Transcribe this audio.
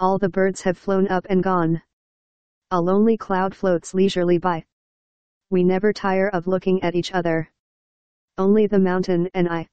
All the birds have flown up and gone. A lonely cloud floats leisurely by. We never tire of looking at each other. Only the mountain and I.